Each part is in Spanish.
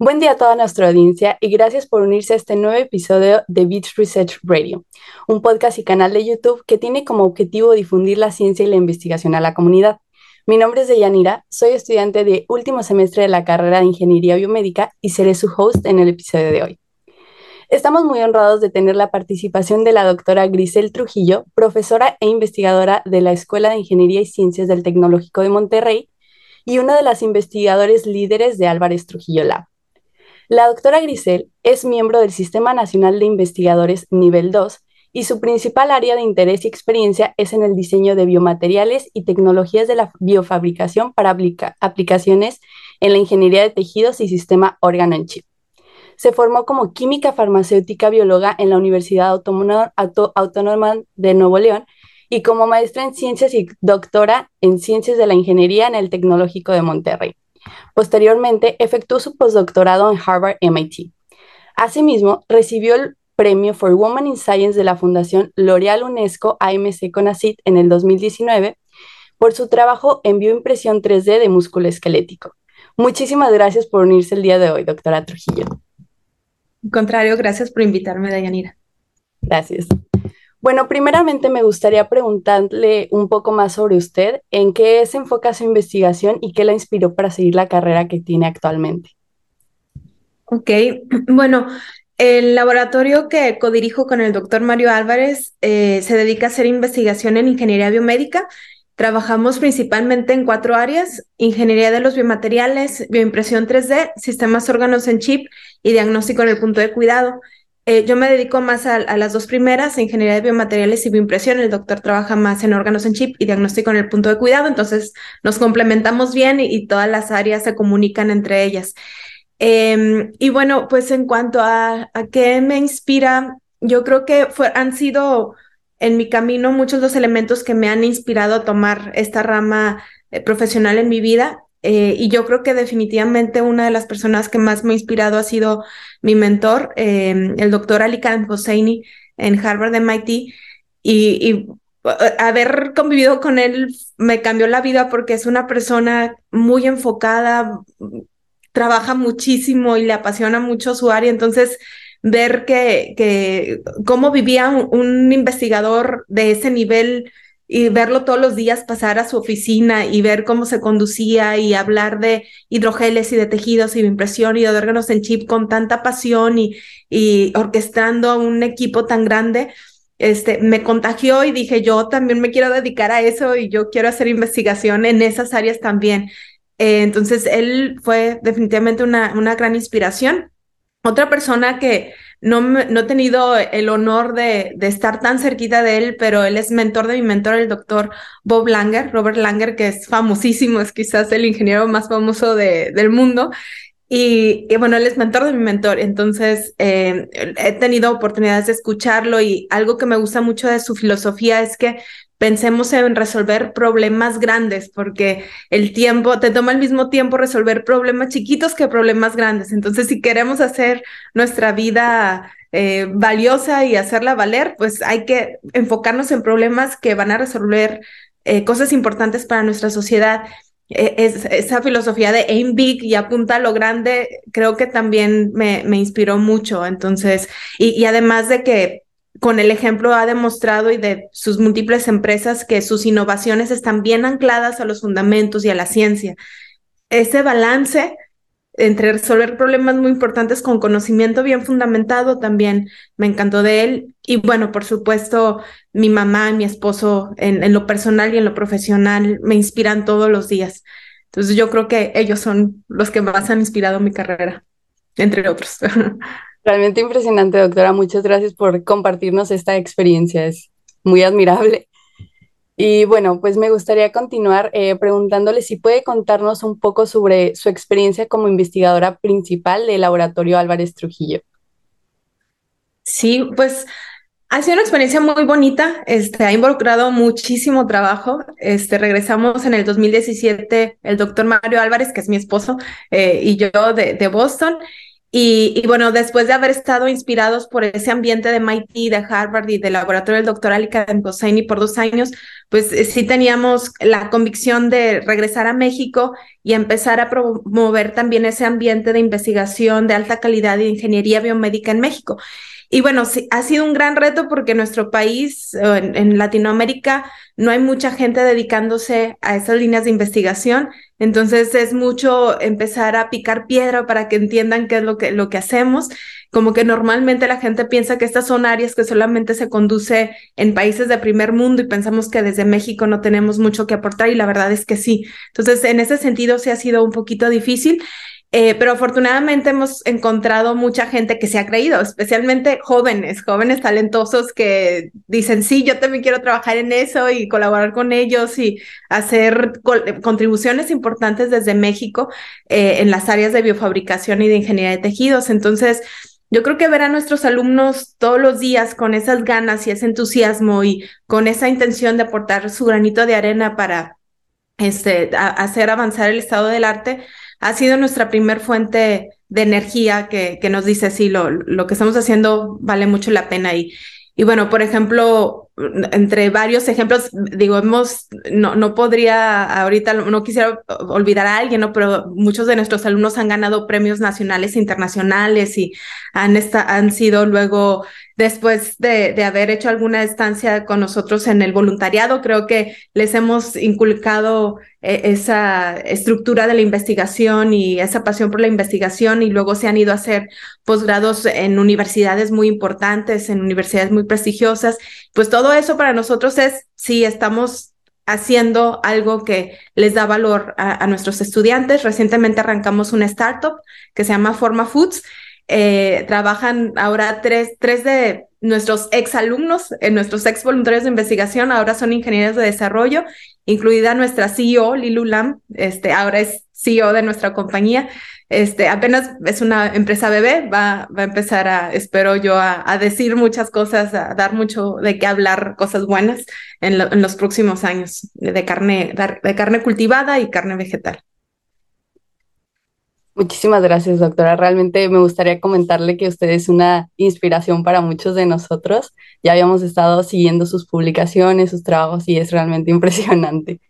Buen día a toda nuestra audiencia y gracias por unirse a este nuevo episodio de Beats Research Radio, un podcast y canal de YouTube que tiene como objetivo difundir la ciencia y la investigación a la comunidad. Mi nombre es Deyanira, soy estudiante de último semestre de la carrera de Ingeniería Biomédica y seré su host en el episodio de hoy. Estamos muy honrados de tener la participación de la doctora Grisel Trujillo, profesora e investigadora de la Escuela de Ingeniería y Ciencias del Tecnológico de Monterrey y una de las investigadores líderes de Álvarez Trujillo Lab. La doctora Grisel es miembro del Sistema Nacional de Investigadores Nivel 2 y su principal área de interés y experiencia es en el diseño de biomateriales y tecnologías de la biofabricación para aplicaciones en la ingeniería de tejidos y sistema órgano en chip. Se formó como química farmacéutica bióloga en la Universidad Autónoma de Nuevo León y como maestra en ciencias y doctora en ciencias de la ingeniería en el Tecnológico de Monterrey. Posteriormente, efectuó su postdoctorado en Harvard MIT. Asimismo, recibió el Premio for Women in Science de la Fundación L'Oreal UNESCO AMC CONACYT en el 2019 por su trabajo en bioimpresión 3D de músculo esquelético. Muchísimas gracias por unirse el día de hoy, doctora Trujillo. Al contrario, gracias por invitarme, Dayanira. Gracias. Bueno, primeramente me gustaría preguntarle un poco más sobre usted, en qué se enfoca su investigación y qué la inspiró para seguir la carrera que tiene actualmente. Ok, bueno, el laboratorio que codirijo con el doctor Mario Álvarez eh, se dedica a hacer investigación en ingeniería biomédica. Trabajamos principalmente en cuatro áreas, ingeniería de los biomateriales, bioimpresión 3D, sistemas órganos en chip y diagnóstico en el punto de cuidado. Eh, yo me dedico más a, las dos primeras, ingeniería de biomateriales y bioimpresión. El doctor trabaja más en órganos en chip y diagnóstico en el punto de cuidado. Entonces nos complementamos bien y todas las áreas se comunican entre ellas. Em, y bueno, pues en cuanto a, qué me inspira, yo creo que han sido en mi camino muchos los elementos que me han inspirado a tomar esta rama eh, profesional en mi vida. Eh, y yo creo que definitivamente una de las personas que más me ha inspirado ha sido mi mentor, em, el doctor Ali Khan Hosseini en Harvard MIT. Y, eh, haber convivido con él me cambió la vida porque es una persona muy enfocada, trabaja muchísimo y le apasiona mucho su área, entonces ver que, que cómo vivía un, investigador de ese nivel y verlo todos los días pasar a su oficina y ver cómo se conducía y hablar de hidrogeles y de tejidos y de impresión y de órganos en chip con tanta pasión y, y orquestando un equipo tan grande, este, me contagió y dije, yo también me quiero dedicar a eso y yo quiero hacer investigación en esas áreas también. Eh, entonces, él fue definitivamente una, una gran inspiración. Otra persona que no, no he tenido el honor de, estar tan cerquita de él, pero él es mentor de mi mentor, el doctor Bob Langer, Robert Langer, que es famosísimo, es quizás el ingeniero más famoso de, del mundo. Y, y, bueno, él es mentor de mi mentor, entonces eh, he tenido oportunidades de escucharlo y algo que me gusta mucho de su filosofía es que pensemos en resolver problemas grandes, porque el tiempo, te toma el mismo tiempo resolver problemas chiquitos que problemas grandes. Entonces, si queremos hacer nuestra vida eh, valiosa y hacerla valer, pues hay que enfocarnos en problemas que van a resolver eh, cosas importantes para nuestra sociedad. E, es, esa filosofía de aim big y apunta a lo grande, creo que también me, inspiró mucho. Entonces, y además de que con el ejemplo ha demostrado y de sus múltiples empresas que sus innovaciones están bien ancladas a los fundamentos y a la ciencia. Ese balance entre resolver problemas muy importantes con conocimiento bien fundamentado también me encantó de él. Y bueno, por supuesto, mi mamá mi esposo en lo personal y en lo profesional me inspiran todos los días. Entonces yo creo que ellos son los que más han inspirado mi carrera, entre otros. Realmente impresionante, doctora. Muchas gracias por compartirnos esta experiencia. Es muy admirable. Y bueno, pues me gustaría continuar eh, preguntándole si puede contarnos un poco sobre su experiencia como investigadora principal del Laboratorio Álvarez Trujillo. Sí, pues ha sido una experiencia muy bonita. Este, ha involucrado muchísimo trabajo. Este, regresamos en el 2017 el doctor Mario Álvarez, que es mi esposo, eh, y yo de, de Boston. Y, bueno, después de haber estado inspirados por ese ambiente de MIT, de Harvard y del laboratorio del doctor Ali Hosseini por dos años, pues eh, sí teníamos la convicción de regresar a México y empezar a promover también ese ambiente de investigación de alta calidad de ingeniería biomédica en México. Y bueno, ha sido un gran reto porque en nuestro país, en, en, Latinoamérica, no hay mucha gente dedicándose a esas líneas de investigación. Entonces es mucho empezar a picar piedra para que entiendan qué es lo que, lo que hacemos. Como que normalmente la gente piensa que estas son áreas que solamente se conduce en países de primer mundo y pensamos que desde México no tenemos mucho que aportar y la verdad es que sí. Entonces en ese sentido sí ha sido un poquito difícil. Eh, pero afortunadamente hemos encontrado mucha gente que se ha creído, especialmente jóvenes, jóvenes talentosos que dicen, sí, yo también quiero trabajar en eso y colaborar con ellos y hacer contribuciones importantes desde México eh, en las áreas de biofabricación y de ingeniería de tejidos. Entonces, yo creo que ver a nuestros alumnos todos los días con esas ganas y ese entusiasmo y con esa intención de aportar su granito de arena para este, hacer avanzar el estado del arte, ha sido nuestra primer fuente de energía que, que nos dice, sí, lo, lo que estamos haciendo vale mucho la pena. Y, y bueno, por ejemplo, entre varios ejemplos, digo, hemos, no, no podría, ahorita no quisiera olvidar a alguien, ¿no? Pero muchos de nuestros alumnos han ganado premios nacionales e internacionales y han, han sido luego, después de, de haber hecho alguna estancia con nosotros en el voluntariado, creo que les hemos inculcado esa estructura de la investigación y esa pasión por la investigación y luego se han ido a hacer posgrados en universidades muy importantes, en universidades muy prestigiosas. Pues todo eso para nosotros es si estamos haciendo algo que les da valor a, nuestros estudiantes. Recientemente arrancamos una startup que se llama Forma Foods. Eh, trabajan ahora tres, tres de nuestros ex alumnos, eh, nuestros ex voluntarios de investigación, ahora son ingenieros de desarrollo incluida nuestra CEO, Lilu Lam, este, ahora es CEO de nuestra compañía. Este, apenas es una empresa bebé, va, va a empezar a, espero yo, a, decir muchas cosas, a dar mucho de qué hablar, cosas buenas en, en los próximos años de carne, de carne cultivada y carne vegetal. Muchísimas gracias, doctora. Realmente me gustaría comentarle que usted es una inspiración para muchos de nosotros. Ya habíamos estado siguiendo sus publicaciones, sus trabajos y es realmente impresionante.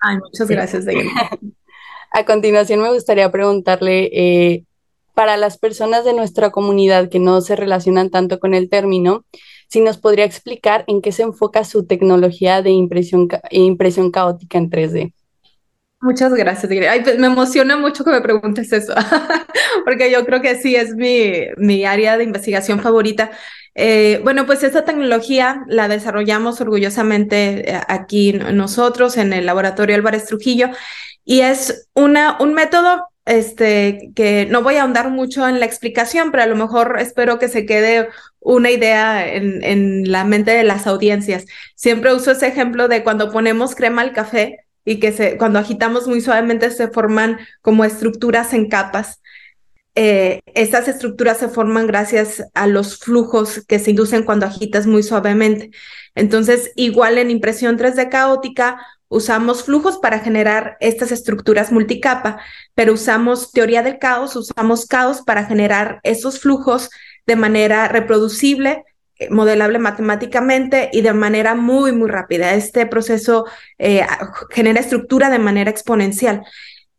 Ay, muchas gracias, A continuación me gustaría preguntarle, eh, para las personas de nuestra comunidad que no se relacionan tanto con el término, si nos podría explicar en qué se enfoca su tecnología de impresión, impresión caótica en 3D. Muchas gracias. Pues, me emociona mucho que me preguntes eso, porque yo creo que sí es mi, mi área de investigación favorita. Eh, bueno, pues esta tecnología la desarrollamos orgullosamente eh, aquí nosotros en el laboratorio Álvarez Trujillo y es una, un método este, que no voy a ahondar mucho en la explicación, pero a lo mejor espero que se quede una idea en, en la mente de las audiencias. Siempre uso ese ejemplo de cuando ponemos crema al café, y que se, cuando agitamos muy suavemente se forman como estructuras en capas. Eh, estas estructuras se forman gracias a los flujos que se inducen cuando agitas muy suavemente. Entonces, igual en impresión 3D caótica, usamos flujos para generar estas estructuras multicapa, pero usamos teoría del caos, usamos caos para generar esos flujos de manera reproducible modelable matemáticamente y de manera muy, muy rápida. Este proceso eh, genera estructura de manera exponencial.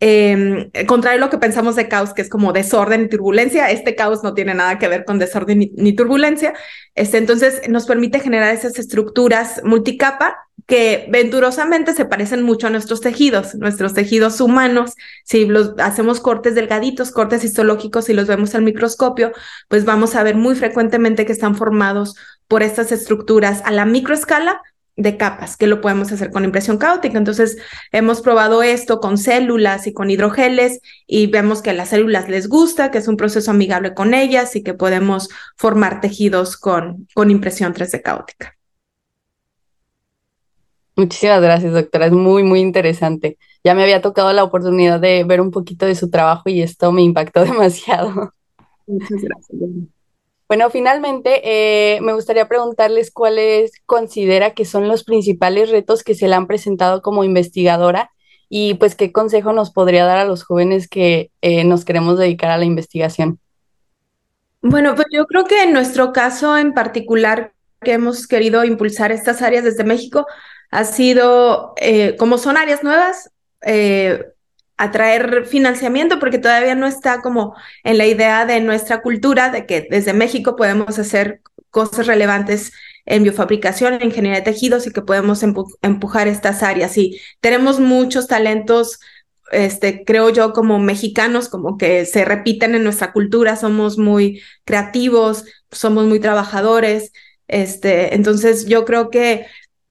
Eh, contrario a lo que pensamos de caos, que es como desorden y turbulencia, este caos no tiene nada que ver con desorden ni, turbulencia. Este, entonces nos permite generar esas estructuras multicapa que venturosamente se parecen mucho a nuestros tejidos, nuestros tejidos humanos. Si los hacemos cortes delgaditos, cortes histológicos y los vemos al microscopio, pues vamos a ver muy frecuentemente que están formados por estas estructuras a la microescala de capas, que lo podemos hacer con impresión caótica. Entonces, hemos probado esto con células y con hidrogeles y vemos que a las células les gusta, que es un proceso amigable con ellas y que podemos formar tejidos con, con impresión 3D caótica. Muchísimas gracias, doctora. Es muy, muy interesante. Ya me había tocado la oportunidad de ver un poquito de su trabajo y esto me impactó demasiado. Muchas gracias. Bueno, finalmente eh, me gustaría preguntarles cuáles considera que son los principales retos que se le han presentado como investigadora y pues qué consejo nos podría dar a los jóvenes que eh, nos queremos dedicar a la investigación. Bueno, pues yo creo que en nuestro caso en particular, que hemos querido impulsar estas áreas desde México, ha sido, eh, como son áreas nuevas, eh, atraer financiamiento, porque todavía no está como en la idea de nuestra cultura de que desde México podemos hacer cosas relevantes en biofabricación, en ingeniería de tejidos y que podemos empujar estas áreas. Y tenemos muchos talentos este, creo yo, como mexicanos, como que se repiten en nuestra cultura, somos muy creativos, somos muy trabajadores, este, entonces yo creo que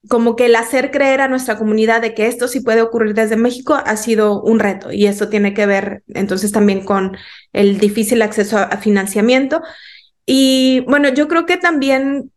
como que el hacer creer a nuestra comunidad de que esto sí puede ocurrir desde México ha sido un reto y eso tiene que ver entonces también con el difícil acceso a financiamiento. Y bueno, yo creo que también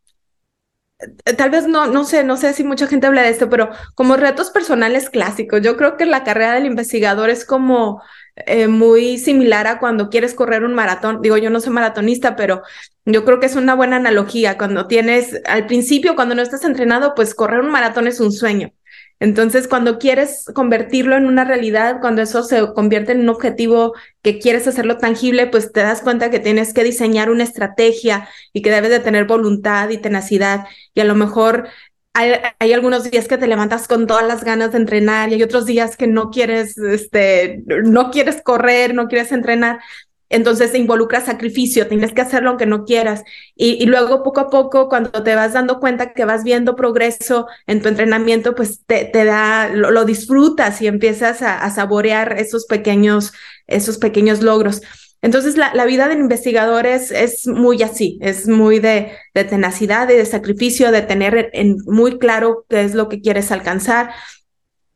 eh, tal vez no, no sé, no sé si mucha gente habla de esto, pero como retos personales clásicos, yo creo que la carrera del investigador es como eh, muy similar a cuando quieres correr un maratón. Digo, yo no soy maratonista, pero yo creo que es una buena analogía. Cuando tienes, al principio, cuando no estás entrenado, pues correr un maratón es un sueño. Entonces, cuando quieres convertirlo en una realidad, cuando eso se convierte en un objetivo que quieres hacerlo tangible, pues te das cuenta que tienes que diseñar una estrategia y que debes de tener voluntad y tenacidad. Y a lo mejor hay, algunos días que te levantas con todas las ganas de entrenar y hay otros días que no quieres, este, no quieres correr, no quieres entrenar, entonces involucra sacrificio, tienes que hacerlo aunque no quieras. Y, luego poco a poco, cuando te vas dando cuenta que vas viendo progreso en tu entrenamiento, pues te, da, lo, disfrutas y empiezas a, saborear esos pequeños, esos pequeños logros. Entonces la, vida del investigador es, es, muy así, es muy de, de tenacidad y de sacrificio, de tener en, muy claro qué es lo que quieres alcanzar,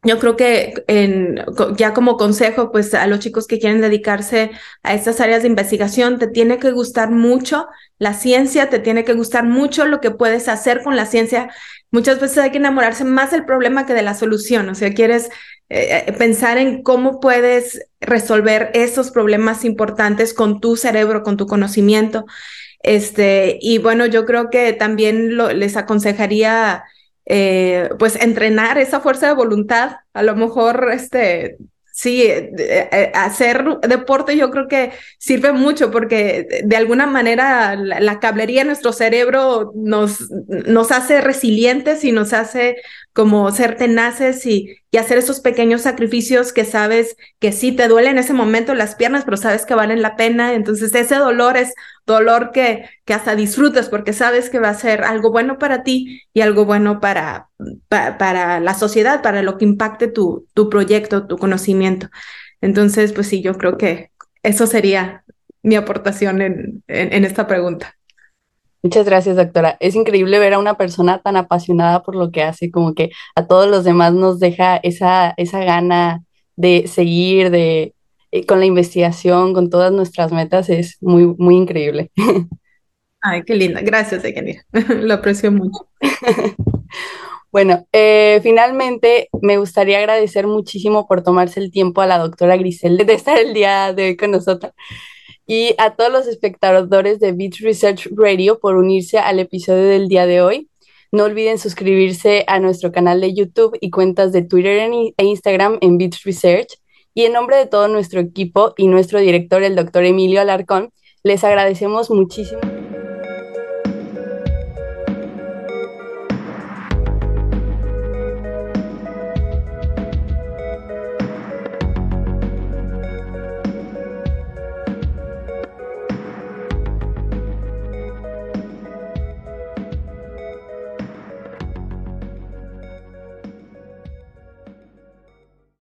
yo creo que en, ya como consejo, pues a los chicos que quieren dedicarse a estas áreas de investigación, te tiene que gustar mucho la ciencia, te tiene que gustar mucho lo que puedes hacer con la ciencia. Muchas veces hay que enamorarse más del problema que de la solución. O sea, quieres eh, eh, pensar en cómo puedes resolver esos problemas importantes con tu cerebro, con tu conocimiento. Este, y bueno, yo creo que también lo, les aconsejaría eh, pues entrenar esa fuerza de voluntad, a lo mejor este, sí, eh, eh, hacer deporte yo creo que sirve mucho porque de alguna manera la, cablería en nuestro cerebro nos, nos hace resilientes y nos hace como ser tenaces y, y hacer esos pequeños sacrificios que sabes que sí te duelen en ese momento las piernas, pero sabes que valen la pena. Entonces ese dolor es dolor que, que hasta disfrutas porque sabes que va a ser algo bueno para ti y algo bueno para, para, la sociedad, para lo que impacte tu, tu proyecto, tu conocimiento. Entonces, pues sí, yo creo que eso sería mi aportación en, en esta pregunta. Muchas gracias, doctora. Es increíble ver a una persona tan apasionada por lo que hace, como que a todos los demás nos deja esa, esa gana de seguir, de eh, con la investigación, con todas nuestras metas, es muy, muy increíble. Ay, qué linda. Gracias, Egenir. lo aprecio mucho. Bueno, eh, finalmente me gustaría agradecer muchísimo por tomarse el tiempo a la doctora Grisel de estar el día de hoy con nosotros y a todos los espectadores de Beat Research Radio por unirse al episodio del día de hoy. No olviden suscribirse a nuestro canal de YouTube y cuentas de Twitter e Instagram en Beat Research. Y en nombre de todo nuestro equipo y nuestro director, el doctor Emilio Alarcón, les agradecemos muchísimo.